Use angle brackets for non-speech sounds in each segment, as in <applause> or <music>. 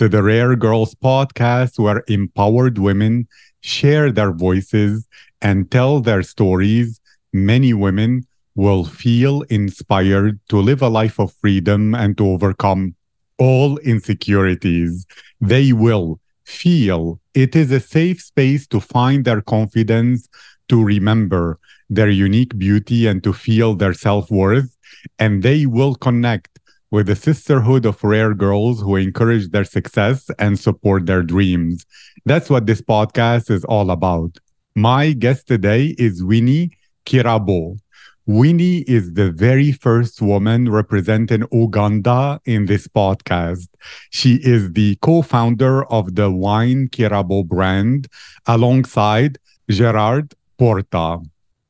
to the Rare Girls podcast, where empowered women share their voices and tell their stories, many women will feel inspired to live a life of freedom and to overcome all insecurities. They will feel it is a safe space to find their confidence, to remember their unique beauty, and to feel their self worth. And they will connect with the sisterhood of rare girls who encourage their success and support their dreams. That's what this podcast is all about. My guest today is Winnie Kirabo. Winnie is the very first woman representing Uganda in this podcast. She is the co-founder of the Wyne Kirabo brand alongside Gerard Porta.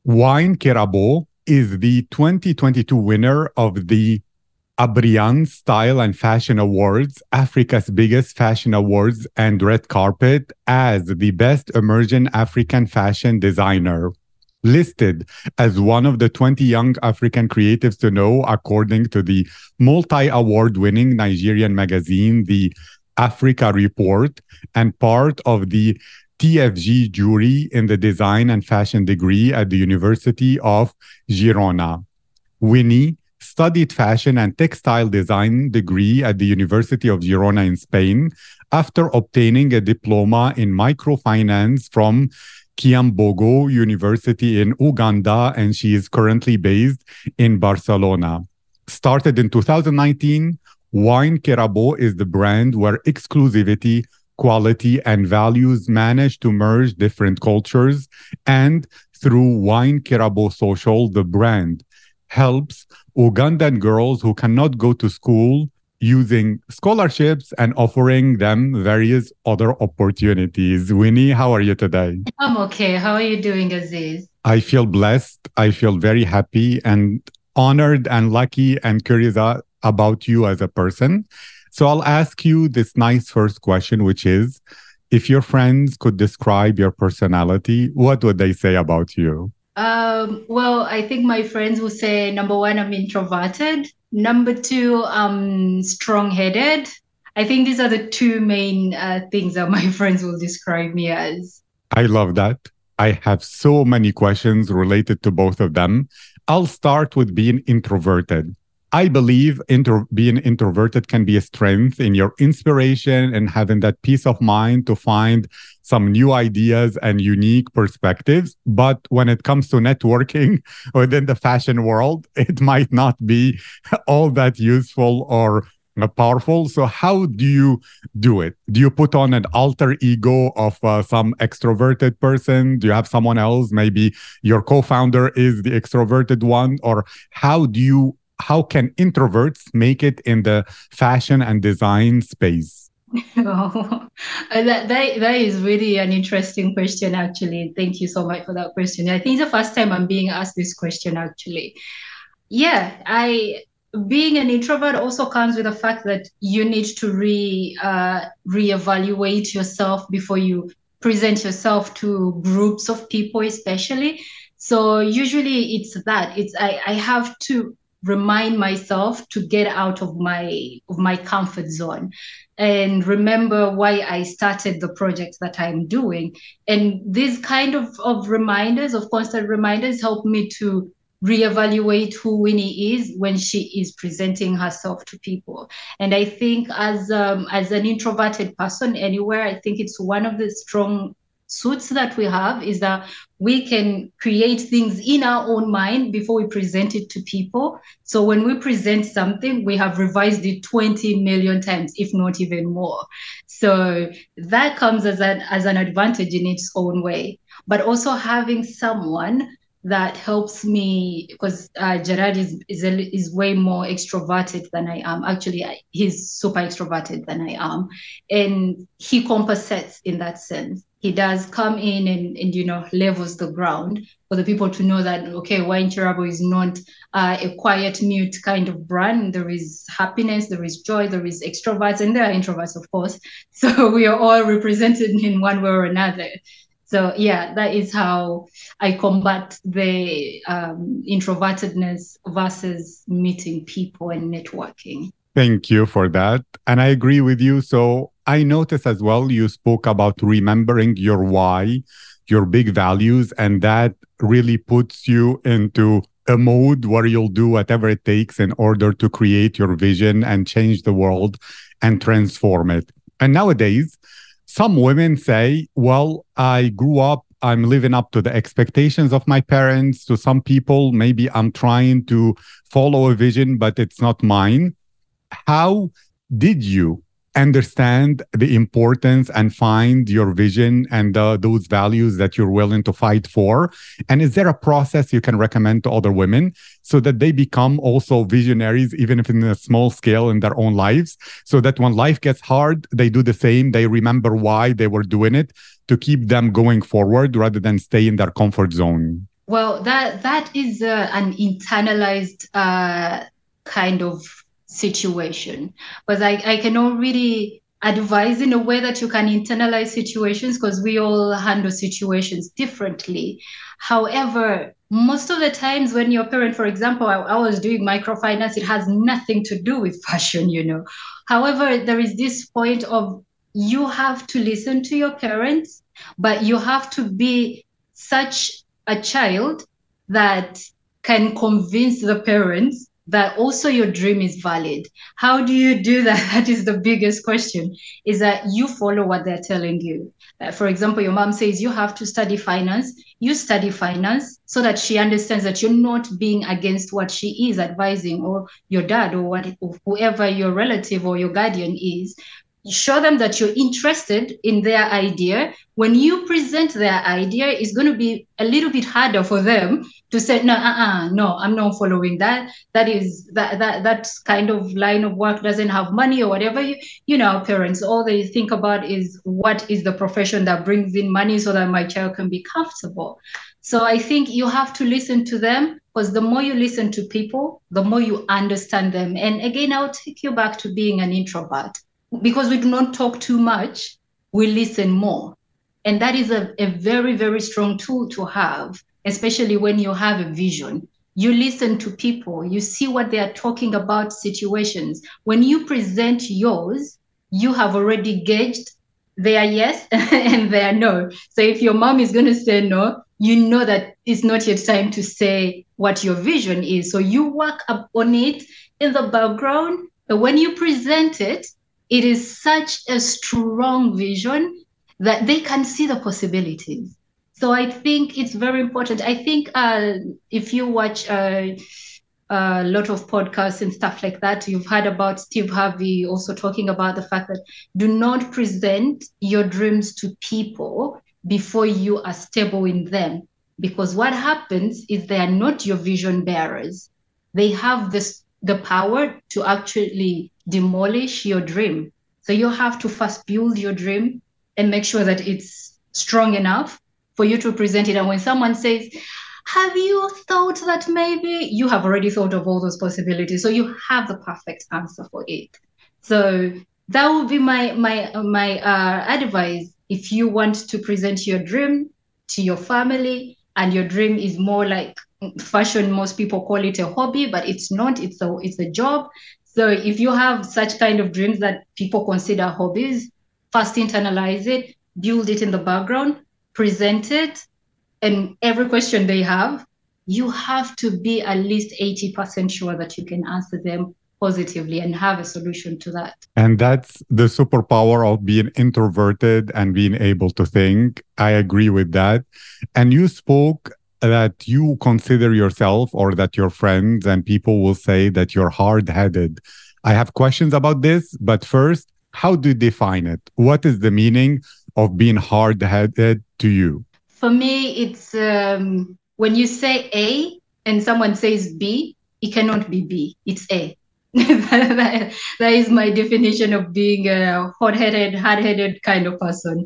Wyne Kirabo is the 2022 winner of the Abryanz Style and Fashion Awards, Africa's biggest fashion awards and red carpet as the best emerging African fashion designer listed as one of the 20 young African creatives to know, according to the multi award winning Nigerian magazine, the Africa Report, and part of the TFG jury in the design and fashion degree at the University of Girona. Winnie studied fashion and textile design degree at the University of Girona in Spain after obtaining a diploma in microfinance from Kyambogo University in Uganda, and she is currently based in Barcelona. Started in 2019, Wyne Kirabo is the brand where exclusivity, quality, and values manage to merge different cultures. And through Wyne Kirabo Social, the brand helps Ugandan girls who cannot go to school using scholarships and offering them various other opportunities. Winnie, how are you today? I'm okay. How are you doing, Aziz? I feel blessed. I feel very happy and honored and lucky and curious about you as a person. So I'll ask you this nice first question, which is if your friends could describe your personality, what would they say about you? Um, well, I think my friends will say number one, I'm introverted. Number two, I'm strong-headed. I think these are the two main uh, things that my <laughs> friends will describe me as. I love that. I have so many questions related to both of them. I'll start with being introverted. I believe being introverted can be a strength in your inspiration and having that peace of mind to find some new ideas and unique perspectives. But when it comes to networking <laughs> within the fashion world, <laughs> it might not be <laughs> all that useful or powerful. So, how do you do it? Do you put on an alter ego of uh, some extroverted person? Do you have someone else? Maybe your co founder is the extroverted one? Or how do you how can introverts make it in the fashion and design space? <laughs> oh, that, that, that is really an interesting question, actually. Thank you so much for that question. I think the first time I'm being asked this question, actually. Yeah, I being an introvert also comes with the fact that you need to re uh, reevaluate yourself before you present yourself to groups of people, especially. So usually it's that it's I, I have to remind myself to get out of my of my comfort zone and remember why I started the project that I'm doing. And these kind of, of reminders, of constant reminders, help me to reevaluate who Winnie is when she is presenting herself to people. And I think as um, as an introverted person anywhere, I think it's one of the strong suits that we have is that we can create things in our own mind before we present it to people. So when we present something, we have revised it 20 million times, if not even more. So that comes as an as an advantage in its own way. But also having someone that helps me because uh, Gerard is is, a, is way more extroverted than I am. Actually, I, he's super extroverted than I am, and he compensates in that sense. He does come in and, and you know levels the ground for the people to know that okay, Wyne Kirabo is not uh, a quiet, mute kind of brand. There is happiness, there is joy, there is extroverts, and there are introverts, of course. <laughs> So we are all represented in one way or another. So yeah, that is how I combat the um, introvertedness versus meeting people and networking. Thank you for that. And I agree with you. So I noticed as well, you spoke about remembering your why, your big values, and that really puts you into a mode where you'll do whatever it takes in order to create your vision and change the world and transform it. And nowadays, some women say, well, I grew up, I'm living up to the expectations of my parents. To some people, maybe I'm trying to follow a vision, but it's not mine. How did you understand the importance and find your vision and uh, those values that you're willing to fight for? And is there a process you can recommend to other women so that they become also visionaries even if in a small scale in their own lives so that when life gets hard they do the same they remember why they were doing it to keep them going forward rather than stay in their comfort zone? Well that that is uh, an internalized uh, kind of situation. Because I, I cannot really advise in a way that you can internalize situations because we all handle situations differently. However most of the times when your parent for example I, I was doing microfinance it has nothing to do with <laughs> fashion you know. However there is this point of you have to listen to your parents but you have to be such a child that can convince the parents that also your dream is valid. How do you do that? <laughs> That is the biggest question. Is that you follow what they're telling you. Uh, for example, your mom says you have to study finance. You study finance so that she understands that you're not being against what she is advising, or your dad, or what, or whoever your relative or your guardian is. Show them that you're interested in their idea. When you present their idea, it's going to be a little bit harder for them to say no uh-uh, no i'm not following that. That is that that that kind of line of work doesn't have money or whatever. You, you know parents all they think about is what is the profession that brings in money so that my child can be comfortable. So i think you have to listen to them because the more you listen to people the more you understand them. And again i'll take you back to being an introvert because we do not talk too much we listen more and that is a, a very very strong tool to have especially when you have a vision. You listen to people, you see what they are talking about situations. When you present yours, you have already gauged their yes <laughs> and their no. So if your mom is going to say no, you know that it's not yet time to say what your vision is. So you work up on it in the background. But when you present it, it is such a strong vision that they can see the possibilities. So I think it's very important. I think uh, if you watch uh, a lot of podcasts and stuff like that, you've heard about Steve Harvey also talking about the fact that do not present your dreams to people before you are stable in them. Because what happens is they are not your vision bearers. They have this the power to actually demolish your dream. So you have to first build your dream and make sure that it's strong enough for you to present it. And when someone says, have you thought that maybe you have already thought of all those possibilities? So you have the perfect answer for it. So that would be my my my uh, advice. If you want to present your dream to your family, and your dream is more like fashion, most people call it a hobby, but it's not. It's a it's a job. So if you have such kind of dreams that people consider hobbies, first internalize it, build it in the background, present it and every question they have, you have to be at least 80% sure that you can answer them positively and have a solution to that. And that's the superpower of being introverted and being able to think. I agree with that. And you spoke that you consider yourself or that your friends and people will say that you're hard headed. I have questions about this, but first, how do you define it? What is the meaning of being hard headed to you? For me, it's um, when you say A and someone says B, it cannot be B. It's A. <laughs> that, is my definition of being a hot-headed, hard-headed kind of person.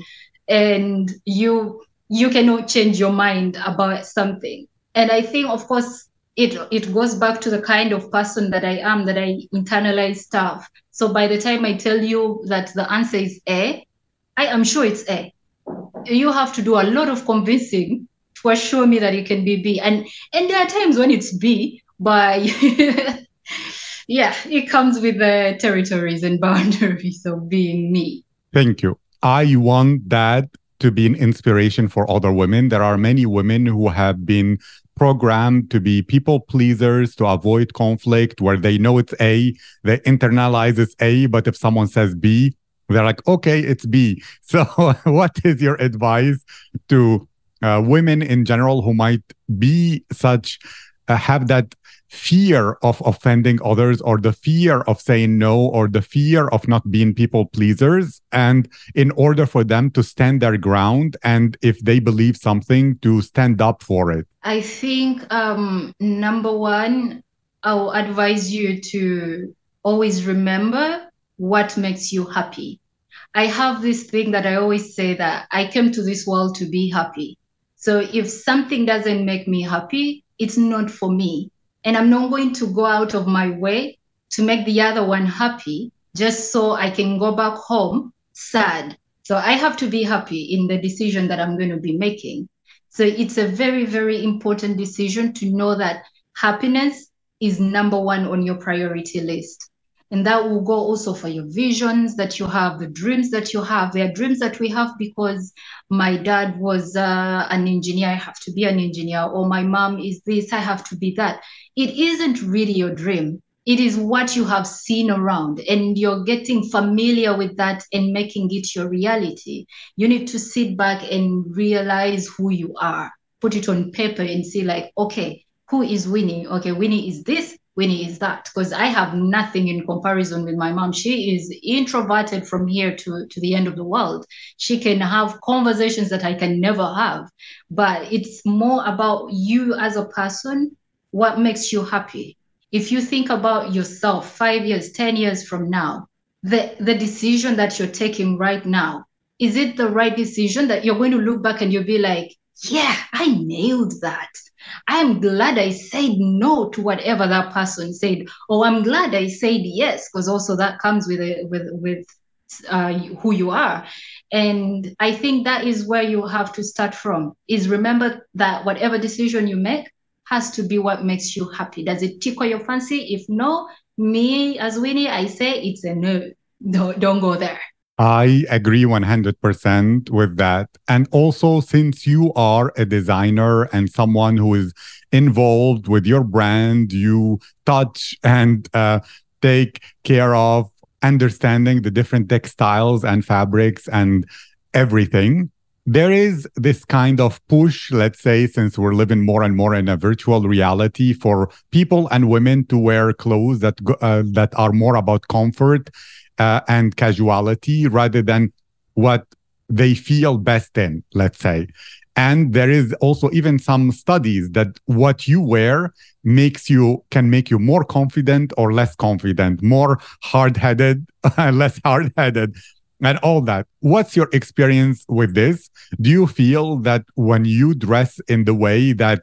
And you you cannot change your mind about something. And I think, of course, it it goes back to the kind of person that I am, that I internalize stuff. So by the time I tell you that the answer is A, I am sure it's A. You have to do a lot of convincing to assure me that it can be B. And and there are times when it's B, but <laughs> yeah, it comes with the territories and boundaries of being me. Thank you. I want that to be an inspiration for other women. There are many women who have been programmed to be people pleasers to avoid conflict where they know it's A, they internalize it's A, but if someone says B, they're like, okay, it's B. <laughs> So, what is your advice to uh, women in general who might be such, uh, have that fear of offending others or the fear of saying no or the fear of not being people pleasers. And in order for them to stand their ground and if they believe something to stand up for it. I think um, number one i'll advise you to always remember what makes you happy. I have this thing that i always say that i came to this world to be happy. So if something doesn't make me happy it's not for me and I'm not going to go out of my way to make the other one happy just so I can go back home sad. So I have to be happy in the decision that I'm going to be making. So it's a very, very important decision to know that happiness is number one on your priority list. And that will go also for your visions that you have, the dreams that you have. There are dreams that we have because my dad was uh, an engineer, I have to be an engineer, or my mom is this, I have to be that. It isn't really your dream. It is what you have seen around, and you're getting familiar with that and making it your reality. You need to sit back and realize who you are, put it on paper and see, like, okay, who is Winnie? Okay, Winnie is this, Winnie is that because I have nothing in comparison with my mom. She is introverted from here to, to the end of the world. She can have conversations that I can never have. But it's more about you as a person, what makes you happy. If you think about yourself five years, 10 years from now, the, the decision that you're taking right now, is it the right decision that you're going to look back and you'll be like, yeah, I nailed that. I'm glad I said no to whatever that person said. Or I'm glad I said yes, because also that comes with a, with with uh, who you are. And I think that is where you have to start from. Is remember that whatever decision you make has to be what makes you happy. Does it tickle your fancy? If no, me as Winnie, I say it's a no. Don't, don't go there. I agree 100% with that. And also, since you are a designer and someone who is involved with your brand, you touch and uh, take care of understanding the different textiles and fabrics and everything. There is this kind of push, let's say, since we're living more and more in a virtual reality for people and women to wear clothes that uh, that are more about comfort uh, and casuality rather than what they feel best in, let's say. And there is also even some studies that what you wear makes you can make you more confident or less confident, more hard-headed, <laughs> less hard-headed, and all that. What's your experience with this? Do you feel that when you dress in the way that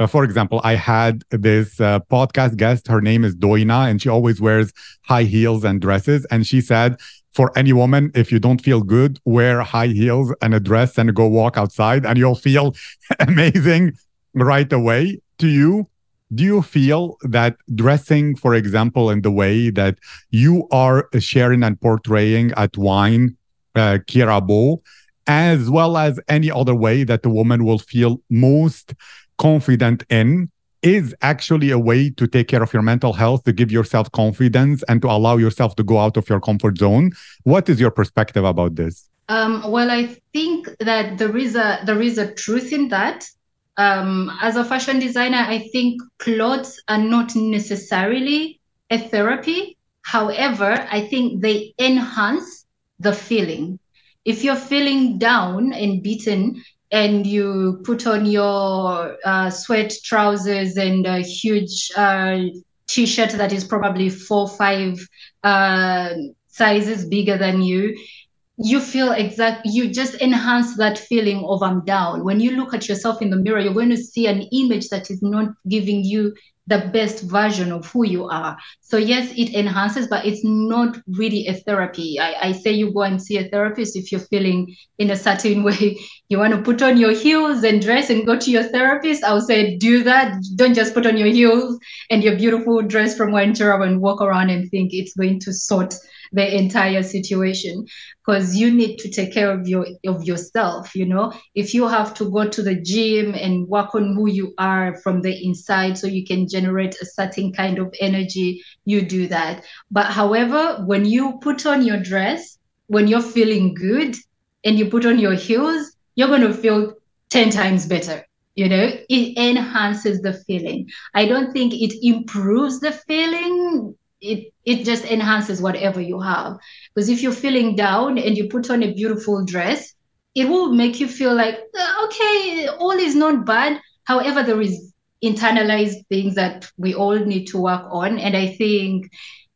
uh, for example, I had this uh, podcast guest. Her name is Doina, and she always wears high heels and dresses. And she said, for any woman, if you don't feel good, wear high heels and a dress and go walk outside, and you'll feel <laughs> amazing right away. To you, do you feel that dressing, for example, in the way that you are sharing and portraying at Wyne uh, Kirabo, as well as any other way that the woman will feel most confident in is actually a way to take care of your mental health, to give yourself confidence, and to allow yourself to go out of your comfort zone. What is your perspective about this? Um, well, I think that there is a there is a truth in that. Um, as a fashion designer, I think clothes are not necessarily a therapy. However, I think they enhance the feeling. If you're feeling down and beaten, and you put on your uh, sweat trousers and a huge uh, t-shirt that is probably four five uh, sizes bigger than you you feel exact you just enhance that feeling of i'm down. When you look at yourself in the mirror you're going to see an image that is not giving you the best version of who you are. So yes, it enhances, but it's not really a therapy. I, I say you go and see a therapist if you're feeling in a certain <laughs> way. You want to put on your heels and dress and go to your therapist. I'll say do that. Don't just put on your heels and your beautiful dress from Wanchero and walk around and think it's going to sort the entire situation because you need to take care of your of yourself you know if you have to go to the gym and work on who you are from the inside so you can generate a certain kind of energy you do that. But however when you put on your dress when you're feeling good and you put on your heels you're going to feel 10 times better you know? It enhances the feeling. I don't think it improves the feeling. It it just enhances whatever you have. Because if you're feeling down and you put on a beautiful dress it will make you feel like uh, okay all is not bad. However there is internalized things that we all need to work on. And i think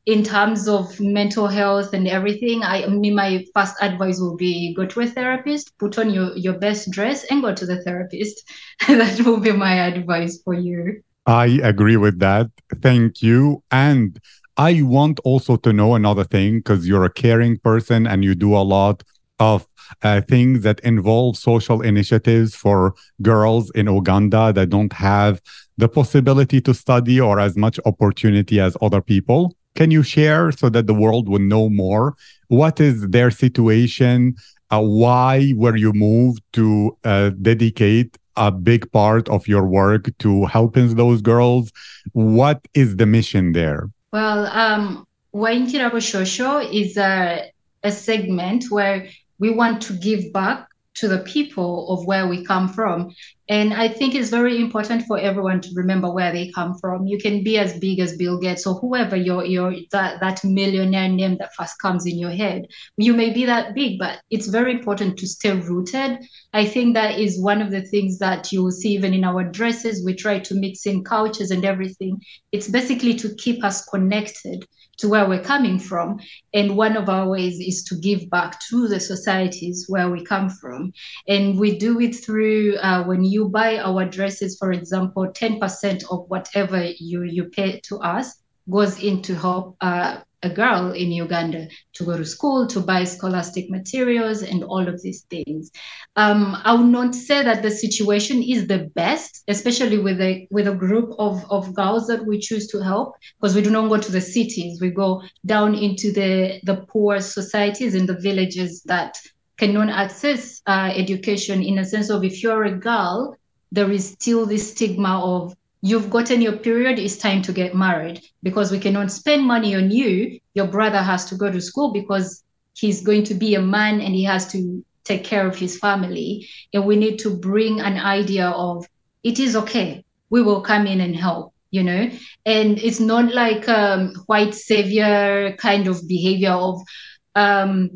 in terms of mental health and everything i mean my first advice will be go to a therapist put on your your best dress and go to the therapist. <laughs> That will be my advice for you. I agree with that. Thank you. And I want also to know another thing because you're a caring person and you do a lot of uh, things that involve social initiatives for girls in Uganda that don't have the possibility to study or as much opportunity as other people. Can you share so that the world will know more? What is their situation? Uh, why were you moved to uh, dedicate a big part of your work to helping those girls? What is the mission there? Well, um, Wyne Kirabo Social is a, a segment where we want to give back to the people of where we come from. And I think it's very important for everyone to remember where they come from. You can be as big as Bill Gates or whoever your your that, that millionaire name that first comes in your head. You may be that big, but it's very important to stay rooted. I think that is one of the things that you will see even in our dresses. We try to mix in cultures and everything. It's basically to keep us connected to where we're coming from. And one of our ways is to give back to the societies where we come from. And we do it through uh, when you buy our dresses, for example, 10% of whatever you, you pay to us goes into help uh, a girl in Uganda to go to school, to buy scholastic materials, and all of these things. Um, I would not say that the situation is the best, especially with a with a group of, of girls that we choose to help, because we do not go to the cities. We go down into the the poor societies in the villages that cannot access uh, education. In a sense of, if you're a girl, there is still this stigma of you've gotten your period, it's time to get married because we cannot spend money on you. Your brother has to go to school because he's going to be a man and he has to take care of his family. And we need to bring an idea of it is okay. We will come in and help, you know? And it's not like um, white savior kind of behavior of, um,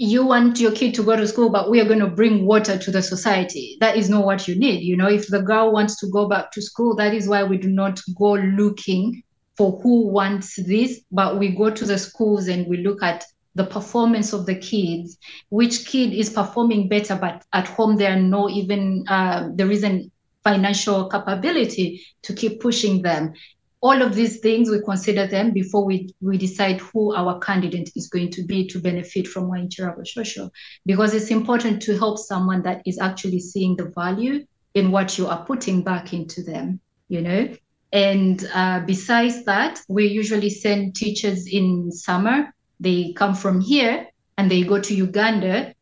you want your kid to go to school, but we are going to bring water to the society. That is not what you need. You know, if the girl wants to go back to school, that is why we do not go looking for who wants this, but we go to the schools and we look at the performance of the kids, which kid is performing better, but at home there are no even uh, there isn't financial capability to keep pushing them all of these things we consider them before we, we decide who our candidate is going to be to benefit from Wyne Kirabo Social Because it's important to help someone that is actually seeing the value in what you are putting back into them, you know. And uh, besides that, we usually send teachers in summer. They come from here and they go to Uganda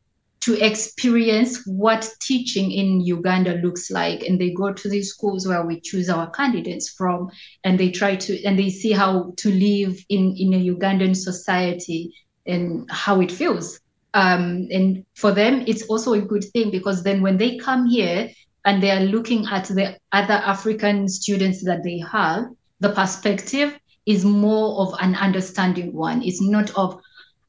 to experience what teaching in Uganda looks like. And they go to these schools where we choose our candidates from and they try to and they see how to live in, in a Ugandan society and how it feels. Um, and for them, it's also a good thing because then when they come here and they are looking at the other African students that they have, the perspective is more of an understanding one. It's not of,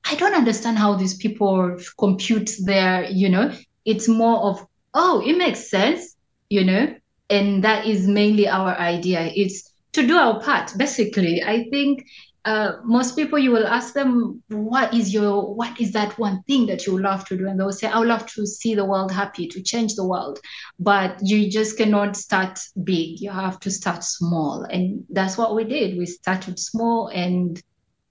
I don't understand how these people compute their, you know, it's more of oh, it makes sense, you know? And that is mainly our idea. It's to do our part, basically. I think uh, most people you will ask them what is your what is that one thing that you love to do and they'll say i would love to see the world happy to change the world but you just cannot start big you have to start small and that's what we did we started small and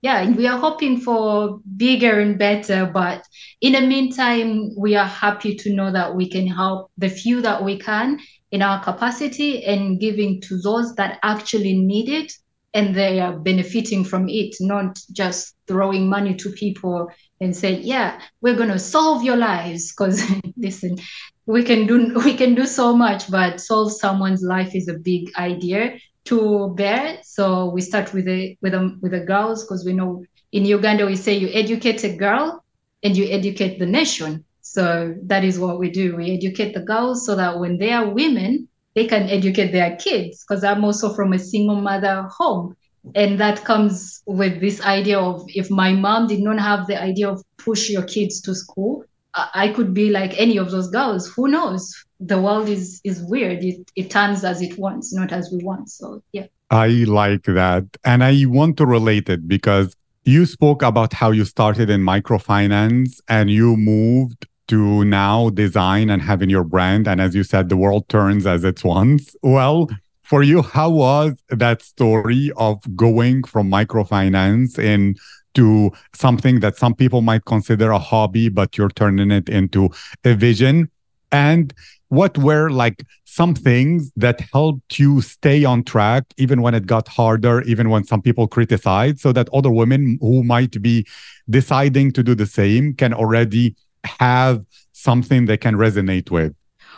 yeah we are hoping for bigger and better but in the meantime we are happy to know that we can help the few that we can in our capacity and giving to those that actually need it and they are benefiting from it, not just throwing money to people and say, "Yeah, we're going to solve your lives." Because <laughs> listen, we can do we can do so much, but solve someone's life is a big idea to bear. So we start with the with the with the girls because we know in Uganda we say you educate a girl and you educate the nation. So that is what we do. We educate the girls so that when they are women, they can educate their kids because I'm also from a single mother home. And that comes with this idea of if my mom did not have the idea of push your kids to school, I could be like any of those girls. Who knows? The world is is weird. It it turns as it wants, not as we want. So yeah. I like that. And I want to relate it because you spoke about how you started in microfinance and you moved to now design and having your brand. And as you said, the world turns as it wants. Well, for you, how was that story of going from microfinance into something that some people might consider a hobby, but you're turning it into a vision? And what were like some things that helped you stay on track, even when it got harder, even when some people criticized, so that other women who might be deciding to do the same can already have something they can resonate with?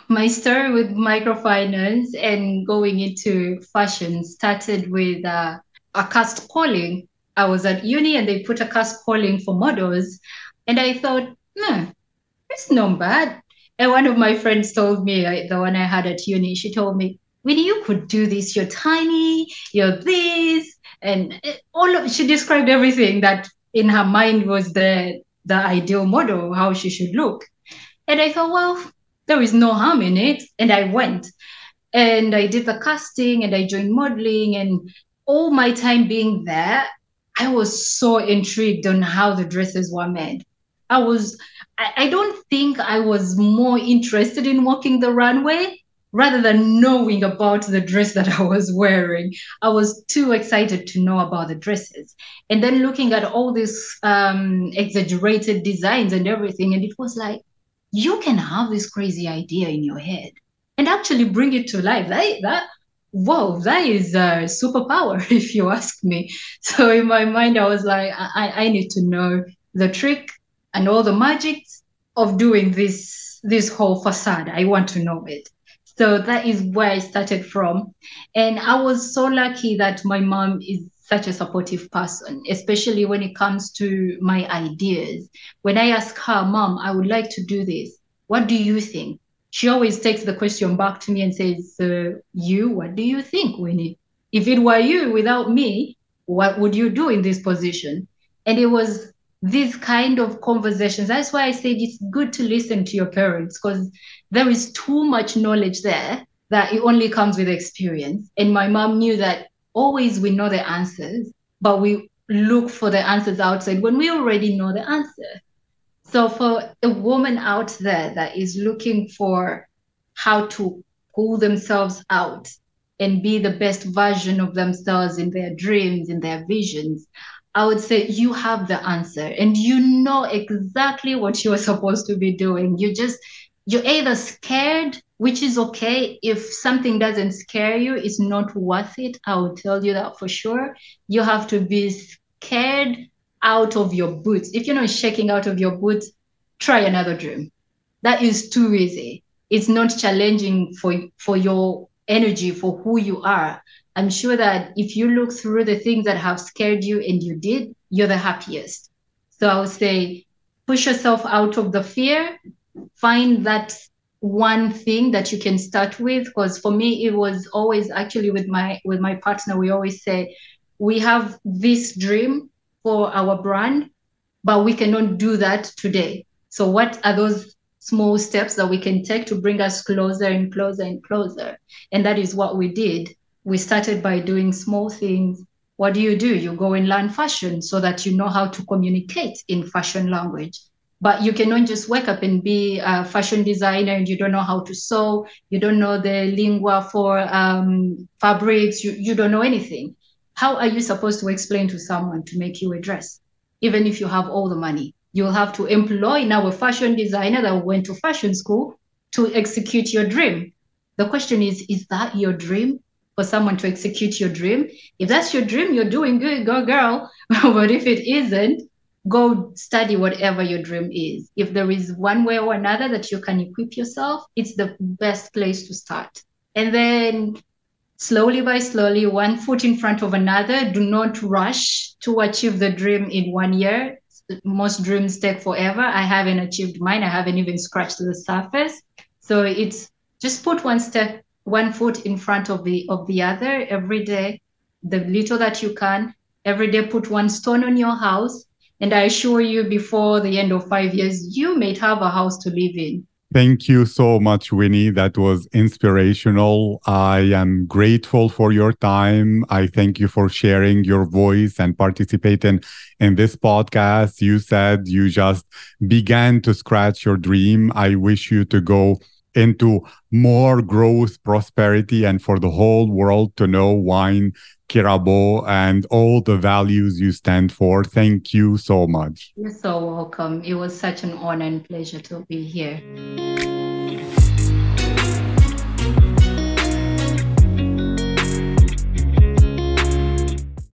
My story with microfinance and going into fashion started with uh, a cast calling. I was at uni and they put a cast calling for models. And I thought, hmm, it's not bad. And one of my friends told me, the one I had at uni, she told me, Winnie, you could do this. You're tiny, you're this. And all of, she described everything that in her mind was the the ideal model, how she should look. And I thought, well, there is no harm in it. And I went and I did the casting and I joined modeling. And all my time being there, I was so intrigued on how the dresses were made. I was, I, I don't think I was more interested in walking the runway rather than knowing about the dress that I was wearing. I was too excited to know about the dresses. And then looking at all these um, exaggerated designs and everything, and it was like, you can have this crazy idea in your head and actually bring it to life. That, that whoa, that is a superpower, <laughs> if you ask me. So in my mind, I was like, I, I need to know the trick and all the magic of doing this this whole facade. I want to know it. So that is where I started from. And I was so lucky that my mom is such a supportive person, especially when it comes to my ideas. When I ask her, Mom, I would like to do this. What do you think? She always takes the question back to me and says, uh, You, what do you think, Winnie? If it were you without me, what would you do in this position? And it was these kind of conversations. That's why I said it's good to listen to your parents because there is too much knowledge there that it only comes with experience. And my mom knew that always we know the answers, but we look for the answers outside when we already know the answer. So for a woman out there that is looking for how to pull themselves out and be the best version of themselves in their dreams, in their visions, I would say you have the answer and you know exactly what you are supposed to be doing. You just, you're either scared, which is okay. If something doesn't scare you, it's not worth it. I will tell you that for sure. You have to be scared out of your boots. If you're not shaking out of your boots, try another dream. That is too easy. It's not challenging for, for your energy, for who you are. I'm sure that if you look through the things that have scared you and you did, you're the happiest. So I would say push yourself out of the fear, find that one thing that you can start with. Because for me, it was always actually with my with my partner, we always say, we have this dream for our brand, but we cannot do that today. So what are those small steps that we can take to bring us closer and closer and closer. And that is what we did. We started by doing small things. What do you do? You go and learn fashion so that you know how to communicate in fashion language. But you cannot just wake up and be a fashion designer and you don't know how to sew, you don't know the lingua for um, fabrics, you, you don't know anything. How are you supposed to explain to someone to make you a dress, even if you have all the money? You'll have to employ now a fashion designer that went to fashion school to execute your dream. The question is, is that your dream? For someone to execute your dream? If that's your dream, you're doing good, go girl. <laughs> but if it isn't, go study whatever your dream is. If there is one way or another that you can equip yourself, it's the best place to start. And then slowly by slowly, one foot in front of another. Do not rush to achieve the dream in one year. Most dreams take forever. I haven't achieved mine. I haven't even scratched the surface. So it's just put one step, one foot in front of the of the other every day. The little that you can every day, put one stone on your house. And I assure you, before the end of five years, you may have a house to live in. Thank you so much, Winnie. That was inspirational. I am grateful for your time. I thank you for sharing your voice and participating in this podcast. You said you just began to scratch your dream. I wish you to go into more growth, prosperity, and for the whole world to know Wyne Kirabo and all the values you stand for. Thank you so much. You're so welcome. It was such an honor and pleasure to be here.